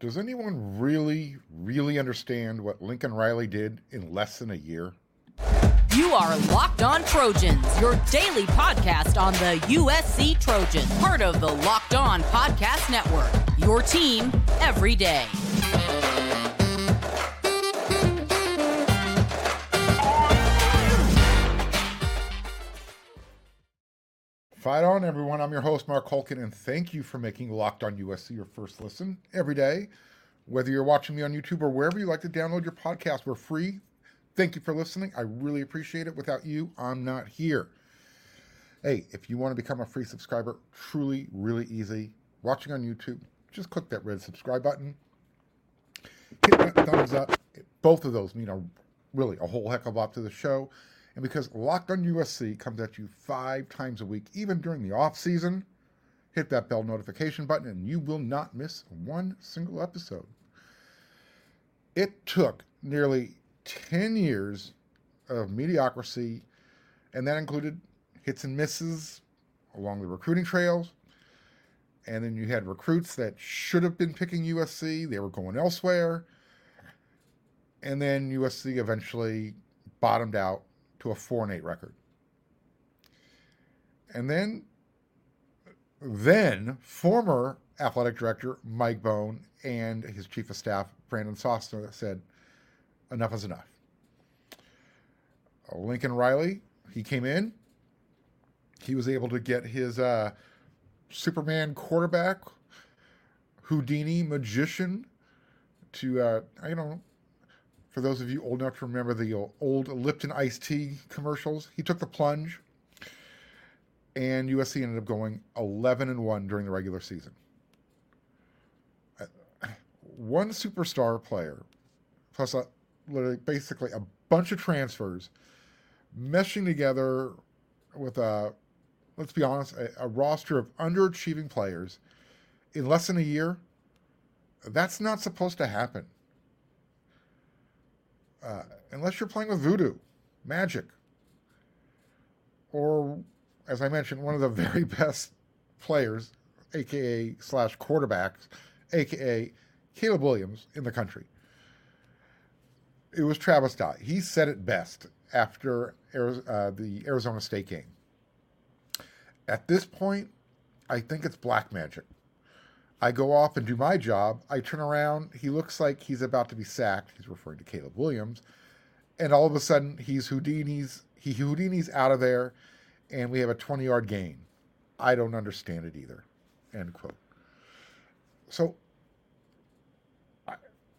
Does anyone really, really understand what Lincoln Riley did in less than a year? You are Locked On Trojans, your daily podcast on the USC Trojans, part of the Locked On Podcast Network. Your team every day. Fight on, everyone. I'm your host, Mark Holkin, and thank you for making Locked On USC your first listen every day. Whether you're watching me on YouTube or wherever you like to download your podcast, we're free. Thank you for listening. I really appreciate it. Without you, I'm not here. Hey, if you want to become a free subscriber, truly, really easy. Watching on YouTube, just click that red subscribe button. Hit that thumbs up. Both of those mean a really a whole heck of a lot to the show. And because Locked on USC comes at you five times a week, even during the off season, hit that bell notification button and you will not miss one single episode. It took nearly 10 years of mediocrity, and that included hits and misses along the recruiting trails. And then you had recruits that should have been picking USC, they were going elsewhere. And then USC eventually bottomed out to a 4 and 8 record. And then then former athletic director Mike Bohn and his chief of staff Brandon Sosna said enough is enough. Lincoln Riley, he came in. He was able to get his uh, Superman quarterback, Houdini magician, to uh, I don't know for those of you old enough to remember the old Lipton iced tea commercials, he took the plunge, and USC ended up going 11 and one during the regular season. Uh, one superstar player, plus a, basically a bunch of transfers, meshing together with a, let's be honest, a, a roster of underachieving players in less than a year. That's not supposed to happen uh, unless you're playing with voodoo, magic, or as I mentioned, one of the very best players, aka slash quarterbacks, aka Caleb Williams in the country. It was Travis Dye. He said it best after uh, the Arizona State game. At this point, I think it's black magic. I go off and do my job. I turn around. He looks like he's about to be sacked. He's referring to Caleb Williams. And all of a sudden, he's Houdini's. He Houdini's out of there, and we have a 20 yard gain. I don't understand it either. End quote. So, I,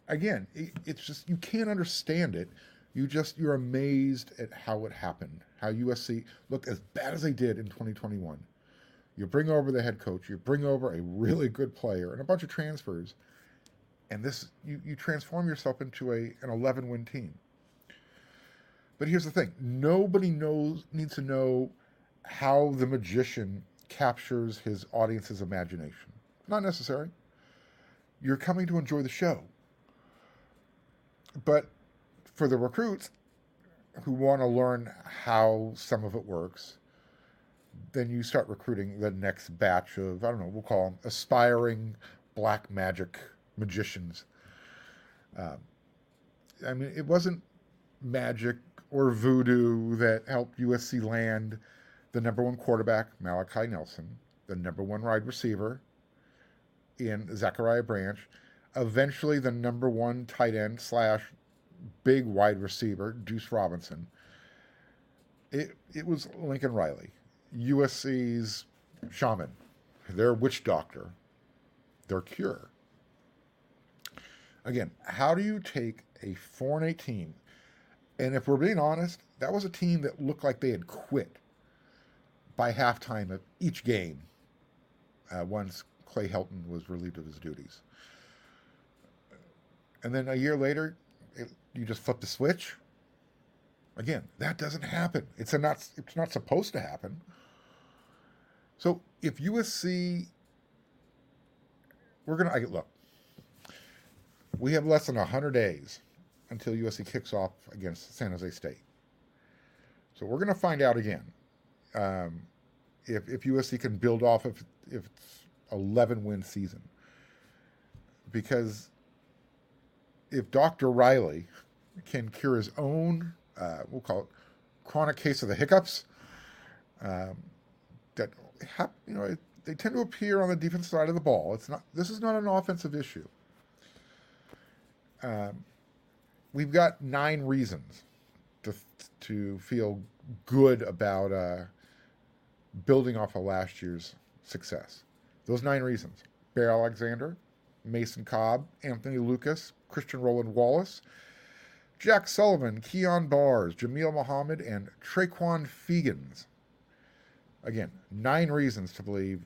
again, it, it's just you can't understand it. You just you're amazed at how it happened. How USC looked as bad as they did in 2021 you bring over the head coach, you bring over a really good player and a bunch of transfers, and this you, you transform yourself into a an 11 win team. But here's the thing: nobody knows needs to know how the magician captures his audience's imagination. Not necessary. You're coming to enjoy the show. But for the recruits who want to learn how some of it works, then you start recruiting the next batch of I don't know we'll call them aspiring black magic magicians. Um, I mean, it wasn't magic or voodoo that helped USC land the number one quarterback Malachi Nelson, the number one wide receiver in Zachariah Branch, eventually the number one tight end slash big wide receiver Deuce Robinson. It it was Lincoln Riley. USC's shaman, their witch doctor, their cure. Again, how do you take a 4 and 8 team? And if we're being honest, that was a team that looked like they had quit by halftime of each game uh, once Clay Helton was relieved of his duties. And then a year later, it, you just flip the switch. Again, that doesn't happen. It's not. It's not supposed to happen. So if USC, we're going to look, we have less than 100 days until USC kicks off against San Jose State. So we're going to find out again um, if, if USC can build off of if it's 11 win season. because if Dr. Riley can cure his own, uh, we'll call it chronic case of the hiccups, um, that hap- you know they tend to appear on the defensive side of the ball. It's not. This is not an offensive issue. Um, we've got nine reasons to to feel good about uh, building off of last year's success. Those nine reasons: Bear Alexander, Mason Cobb, Anthony Lucas, Christian Roland Wallace, Jack Sullivan, Kyon Barrs, Jamil Muhammad, and Tre'Quon Fegans. Again, nine reasons to believe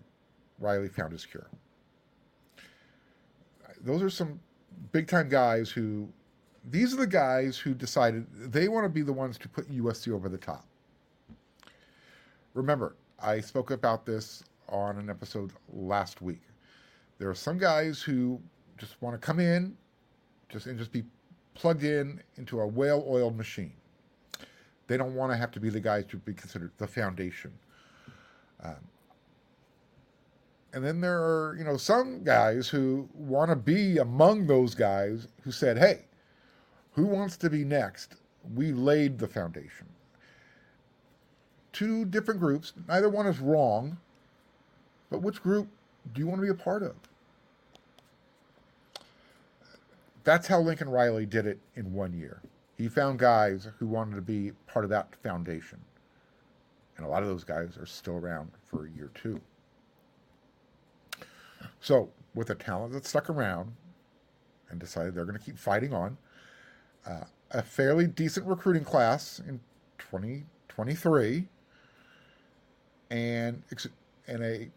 Riley found his cure. Those are some big time guys who, these are the guys who decided they want to be the ones to put USC over the top. Remember, I spoke about this on an episode last week. There are some guys who just want to come in just and just be plugged in into a well oiled machine. They don't want to have to be the guys to be considered the foundation. Um, and then there are, you know, some guys who want to be among those guys who said, hey, who wants to be next? We laid the foundation. Two different groups. Neither one is wrong. But which group do you want to be a part of? That's how Lincoln Riley did it in one year. He found guys who wanted to be part of that foundation. And a lot of those guys are still around for year two. So, with a talent that stuck around and decided they're going to keep fighting on, uh, a fairly decent recruiting class in 2023, and and a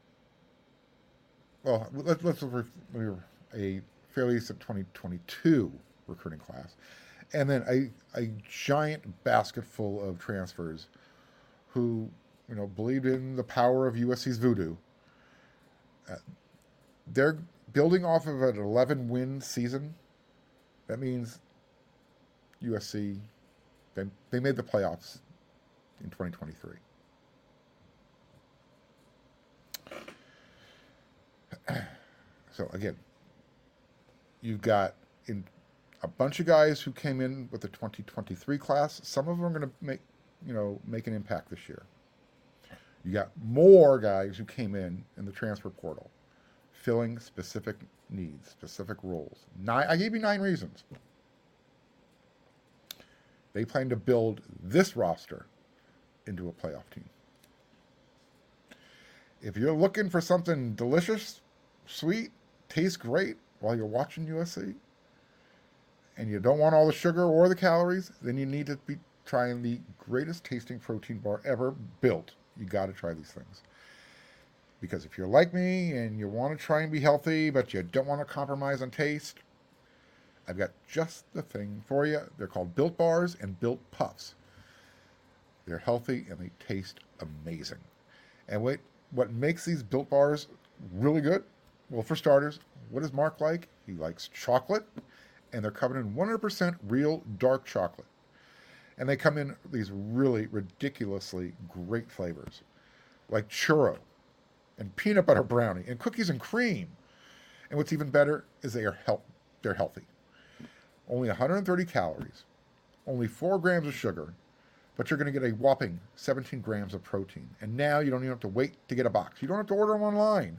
well, let's let's a fairly decent 2022 recruiting class, and then a a giant basket full of transfers who you know believed in the power of USC's voodoo. Uh, they're building off of an 11 win season. That means USC they they made the playoffs in 2023. so again, you've got in a bunch of guys who came in with the 2023 class. Some of them are going to make you know make an impact this year. You got more guys who came in in the transfer portal filling specific needs, specific roles. Nine, I gave you nine reasons. They plan to build this roster into a playoff team. If you're looking for something delicious, sweet, tastes great while you're watching USC, and you don't want all the sugar or the calories, then you need to be trying the greatest tasting protein bar ever built. You got to try these things. Because if you're like me and you want to try and be healthy, but you don't want to compromise on taste, I've got just the thing for you. They're called Built Bars and Built Puffs. They're healthy and they taste amazing. And wait, what makes these Built Bars really good? Well, for starters, what does Mark like? He likes chocolate, and they're covered in 100% real dark chocolate. And they come in these really ridiculously great flavors, like churro, and peanut butter brownie and cookies and cream. And what's even better is they are health, they're healthy. Only 130 calories, only 4 grams of sugar, but you're going to get a whopping 17 grams of protein. And now you don't even have to wait to get a box. You don't have to order them online.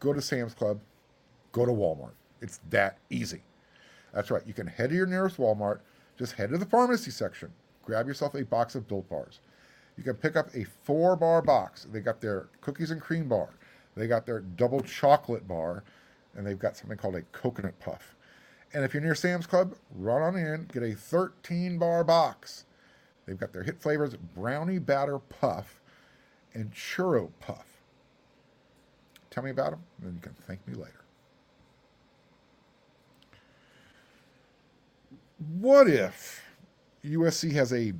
Go to Sam's Club, go to Walmart. It's that easy. That's right. You can head to your nearest Walmart, just head to the pharmacy section, grab yourself a box of Built Bars. You can pick up a four bar box. They got their cookies and cream bar, they got their double chocolate bar, and they've got something called a coconut puff. And if you're near Sam's Club, run on in, get a 13 bar box. They've got their hit flavors brownie batter puff and churro puff. Tell me about them, and then you can thank me later. What if USC has a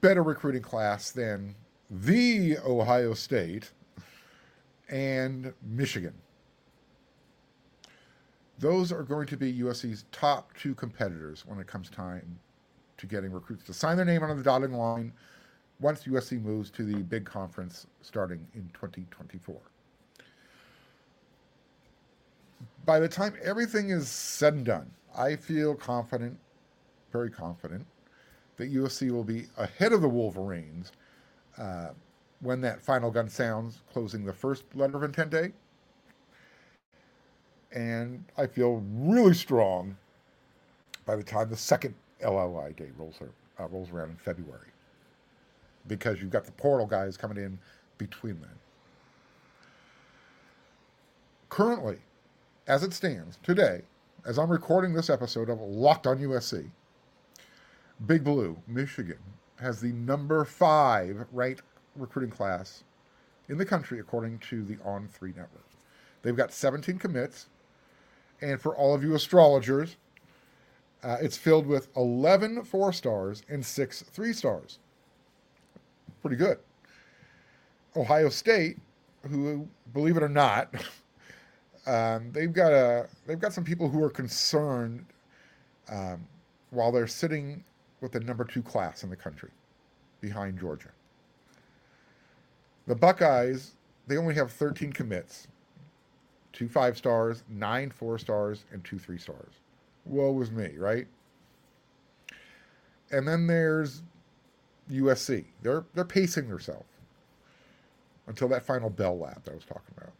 better recruiting class than the Ohio State and Michigan. Those are going to be USC's top two competitors when it comes time to getting recruits to sign their name on the dotted line once USC moves to the big conference starting in 2024. by the time everything is said and done, I feel confident, very confident, that USC will be ahead of the Wolverines uh, when that final gun sounds, closing the first letter of intent day. And I feel really strong by the time the second LLI day rolls, uh, rolls around in February because you've got the portal guys coming in between then. Currently, as it stands today, as I'm recording this episode of Locked on USC, Big Blue, Michigan, has the number five ranked recruiting class in the country according to the On3 network. They've got 17 commits, and for all of you astrologers, uh, it's filled with 11 four stars and six three stars. Pretty good. Ohio State, who, believe it or not, um, they've got a they've got some people who are concerned um, while they're sitting with the number two class in the country, behind Georgia. The Buckeyes, they only have 13 commits, two five stars, nine four stars, and two three stars. Woe was me, right? And then there's USC. They're they're pacing themselves until that final bell lap that I was talking about.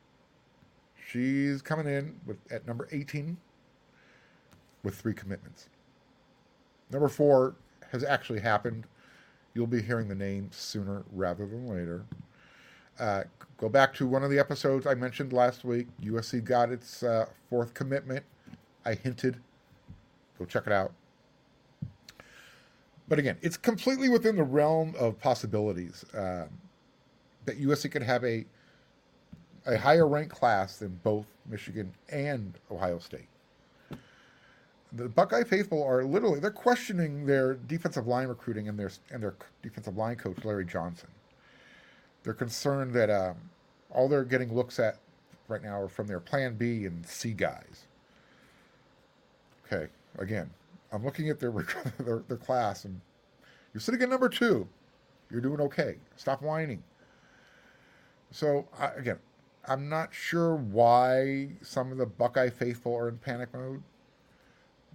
She's coming in with at number 18 with three commitments. Number four has actually happened. You'll be hearing the name sooner rather than later. Uh, go back to one of the episodes I mentioned last week. USC got its uh, fourth commitment. I hinted. Go check it out. But again, it's completely within the realm of possibilities um, that USC could have a a higher ranked class than both Michigan and Ohio State. The Buckeye faithful are literally they're questioning their defensive line recruiting and their and their defensive line coach Larry Johnson. They're concerned that um, all they're getting looks at right now are from their Plan B and C guys. Okay, again, I'm looking at their, their, their class, and you're sitting at number two. You're doing okay. Stop whining. So I, again, I'm not sure why some of the Buckeye faithful are in panic mode.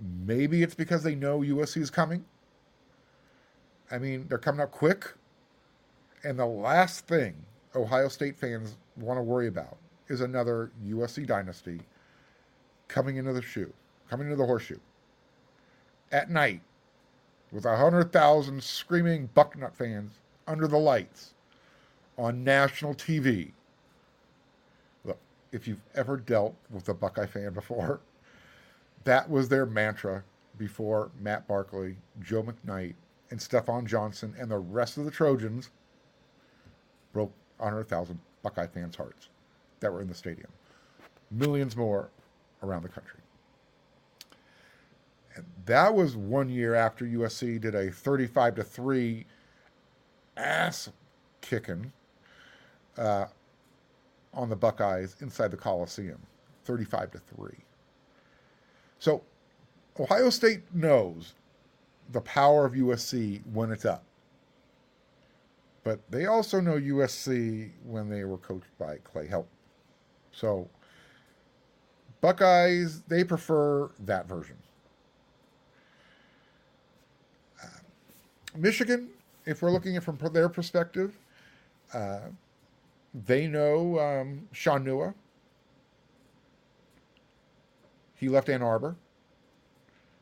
Maybe it's because they know USC is coming. I mean, they're coming up quick. And the last thing Ohio State fans want to worry about is another USC dynasty coming into the shoe, coming into the horseshoe at night with 100,000 screaming Bucknut fans under the lights on national TV. Look, if you've ever dealt with a Buckeye fan before, that was their mantra before Matt Barkley, Joe McKnight, and Stafon Johnson and the rest of the Trojans broke 100,000 Buckeye fans' hearts that were in the stadium. Millions more around the country. And that was one year after USC did a 35 to 3 ass kicking uh, on the Buckeyes inside the Coliseum. 35 to 3. So Ohio State knows the power of USC when it's up. But they also know USC when they were coached by Clay Helton. So Buckeyes, they prefer that version. Michigan, if we're looking at from their perspective, uh, they know um, Shaun Nua. He left Ann Arbor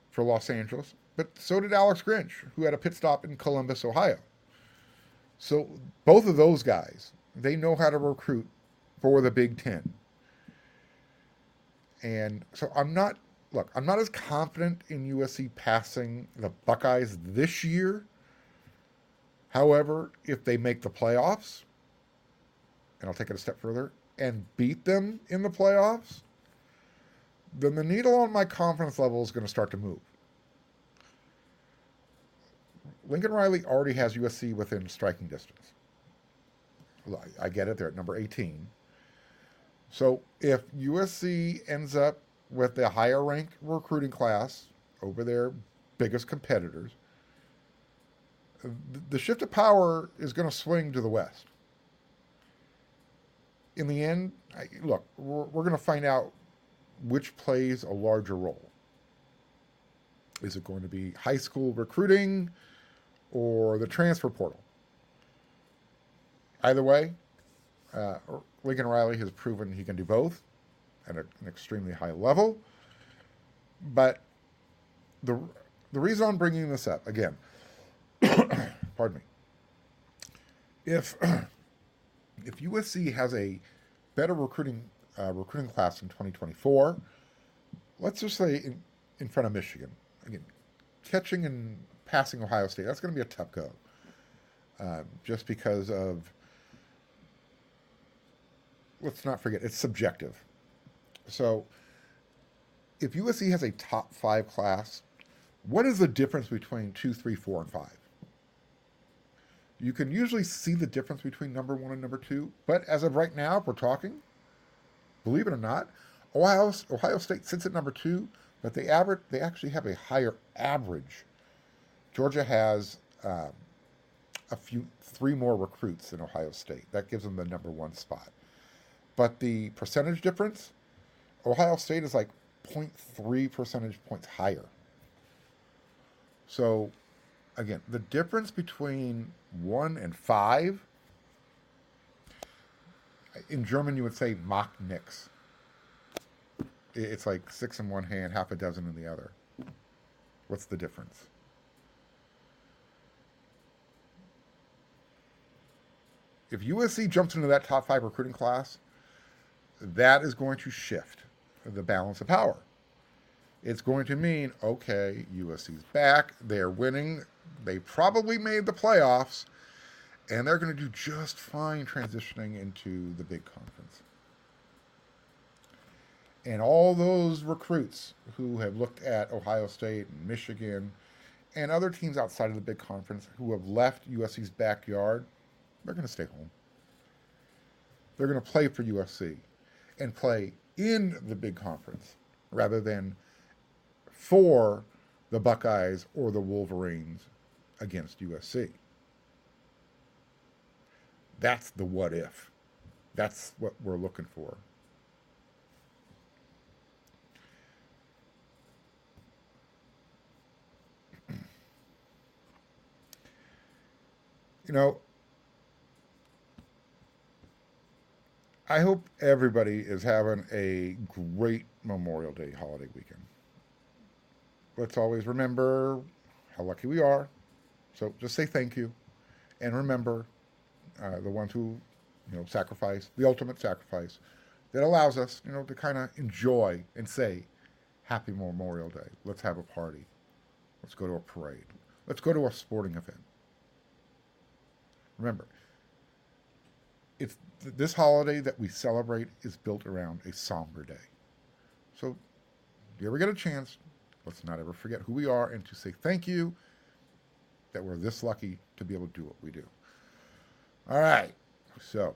for Los Angeles, but so did Alex Grinch, who had a pit stop in Columbus, Ohio. So both of those guys, they know how to recruit for the Big Ten. And so I'm not, look, I'm not as confident in USC passing the Buckeyes this year However, if they make the playoffs, and I'll take it a step further, and beat them in the playoffs, then the needle on my confidence level is going to start to move. Lincoln Riley already has USC within striking distance. I get it, they're at number 18. So if USC ends up with a higher ranked recruiting class over their biggest competitors, the shift of power is going to swing to the west. In the end, look, we're, we're going to find out which plays a larger role? Is it going to be high school recruiting or the transfer portal? Either way, uh, Lincoln Riley has proven he can do both at an extremely high level. But the the reason I'm bringing this up again, pardon me, if if USC has a better recruiting uh, recruiting class in 2024, let's just say in, in front of Michigan, again, catching and passing Ohio State, that's going to be a tough go. Uh, just because of, let's not forget, it's subjective. So, if USC has a top five class, what is the difference between two, three, four, and five? You can usually see the difference between number one and number two, but as of right now, if we're talking, believe it or not, Ohio, Ohio State sits at number two, but they average they actually have a higher average. Georgia has um, a few three more recruits than Ohio State. That gives them the number one spot. But the percentage difference, Ohio State is like 0.3 percentage points higher. So, again, the difference between one and five, in German you would say Mach nix it's like six in one hand, half a dozen in the other. What's the difference? If USC jumps into that top five recruiting class, that is going to shift the balance of power. It's going to mean, okay, USC's back, they're winning, they probably made the playoffs, and they're going to do just fine transitioning into the big conference and all those recruits who have looked at Ohio State and Michigan and other teams outside of the big conference who have left USC's backyard, they're going to stay home. They're going to play for USC and play in the big conference rather than for the Buckeyes or the Wolverines against USC. That's the what if. That's what we're looking for. you know, I hope everybody is having a great Memorial Day holiday weekend. Let's always remember how lucky we are. So just say thank you, and remember uh, the ones who, you know, sacrifice the ultimate sacrifice that allows us, you know, to kind of enjoy and say, "Happy Memorial Day." Let's have a party. Let's go to a parade. Let's go to a sporting event. Remember, it's this holiday that we celebrate is built around a somber day. So, if you ever get a chance, let's not ever forget who we are and to say thank you that we're this lucky to be able to do what we do. All right. So,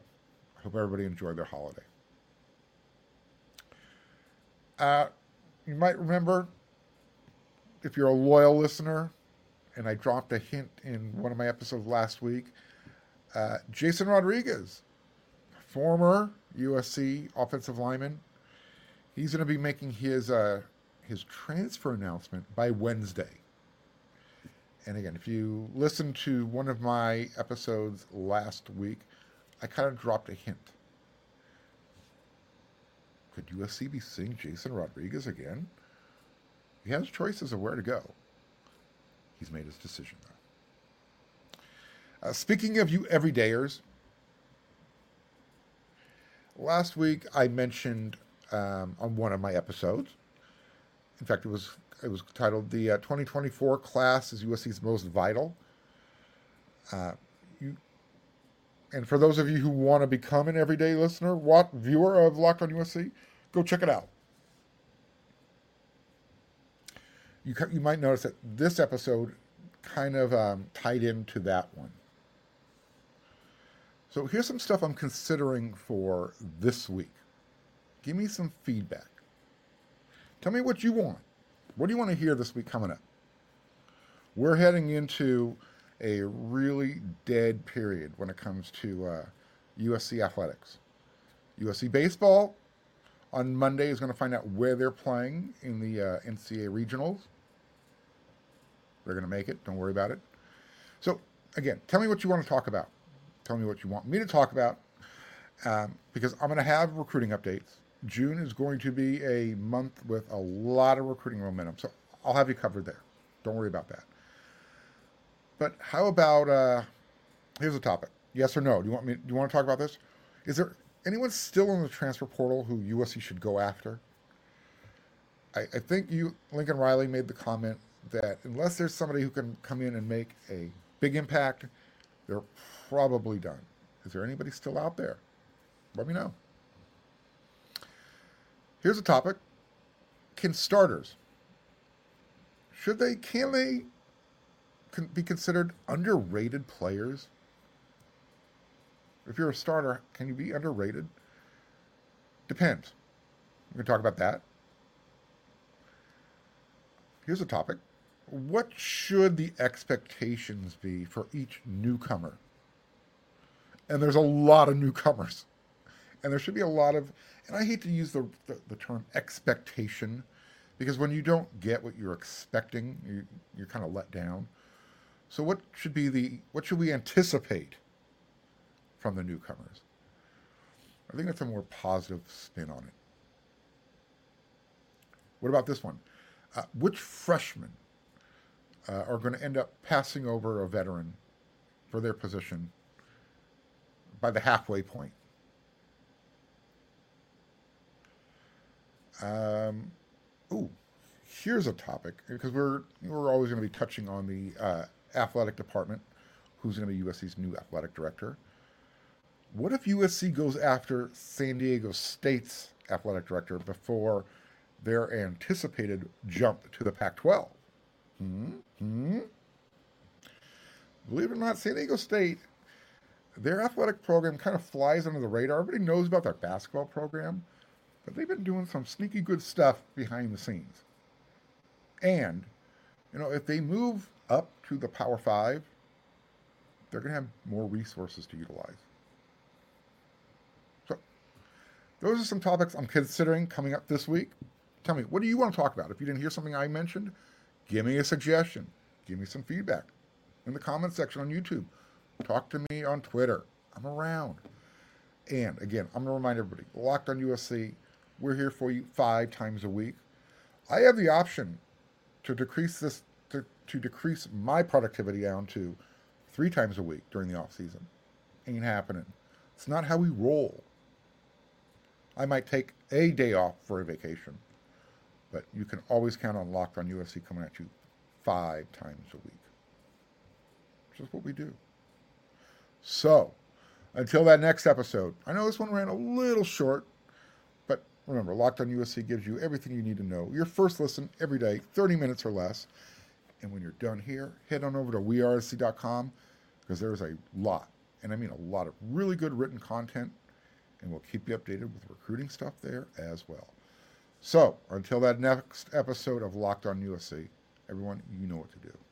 I hope everybody enjoyed their holiday. Uh, you might remember, if you're a loyal listener, and I dropped a hint in one of my episodes last week uh, Jason Rodriguez, former USC offensive lineman, he's going to be making his uh, his transfer announcement by Wednesday. And again, if you listen to one of my episodes last week, I kind of dropped a hint. Could USC be seeing Jason Rodriguez again? He has choices of where to go. He's made his decision, though. Uh, speaking of you everydayers, last week I mentioned um, on one of my episodes. In fact, it was it was titled "The uh, 2024 Class is USC's Most Vital." Uh, you, and for those of you who want to become an everyday listener, what viewer of Locked On USC, go check it out. You you might notice that this episode kind of um, tied into that one. So here's some stuff I'm considering for this week. Give me some feedback. Tell me what you want. What do you want to hear this week coming up? We're heading into a really dead period when it comes to uh, USC athletics. USC baseball on Monday is going to find out where they're playing in the uh, NCAA regionals. They're going to make it. Don't worry about it. So, again, tell me what you want to talk about. Tell me what you want me to talk about um, because I'm going to have recruiting updates. June is going to be a month with a lot of recruiting momentum. So, I'll have you covered there. Don't worry about that. But how about uh, here's a topic. Yes or no? Do you want me? Do you want to talk about this? Is there anyone still in the transfer portal who USC should go after? I, I think you Lincoln Riley made the comment that unless there's somebody who can come in and make a big impact, they're probably done. Is there anybody still out there? Let me know. Here's a topic. Can starters should they can they be considered underrated players? If you're a starter, can you be underrated? Depends. We can talk about that. Here's a topic. What should the expectations be for each newcomer? And there's a lot of newcomers. And there should be a lot of, and I hate to use the, the, the term expectation because when you don't get what you're expecting, you, you're kind of let down. So what should be the what should we anticipate from the newcomers? I think that's a more positive spin on it. What about this one? Uh, which freshmen uh, are going to end up passing over a veteran for their position by the halfway point? Um, ooh, here's a topic because we're we're always going to be touching on the uh, athletic department, who's going to be USC's new athletic director. What if USC goes after San Diego State's athletic director before their anticipated jump to the Pac-12? Hmm? Hmm? Believe it or not, San Diego State, their athletic program kind of flies under the radar. Everybody knows about their basketball program, but they've been doing some sneaky good stuff behind the scenes. And, you know, if they move up to the Power Five, they're going to have more resources to utilize. So, those are some topics I'm considering coming up this week. Tell me, what do you want to talk about? If you didn't hear something I mentioned, give me a suggestion. Give me some feedback in the comment section on YouTube. Talk to me on Twitter. I'm around. And again, I'm going to remind everybody Locked on USC, we're here for you five times a week. I have the option to decrease this to, to decrease my productivity down to three times a week during the off season. Ain't happening. It's not how we roll. I might take a day off for a vacation, but you can always count on Locked on USC coming at you five times a week. Which is what we do. So, until that next episode, I know this one ran a little short, remember, Locked on USC gives you everything you need to know. Your first listen every day, 30 minutes or less. And when you're done here, head on over to wearesc.com because there's a lot, and I mean a lot of really good written content, and we'll keep you updated with recruiting stuff there as well. So, until that next episode of Locked on USC, everyone, you know what to do.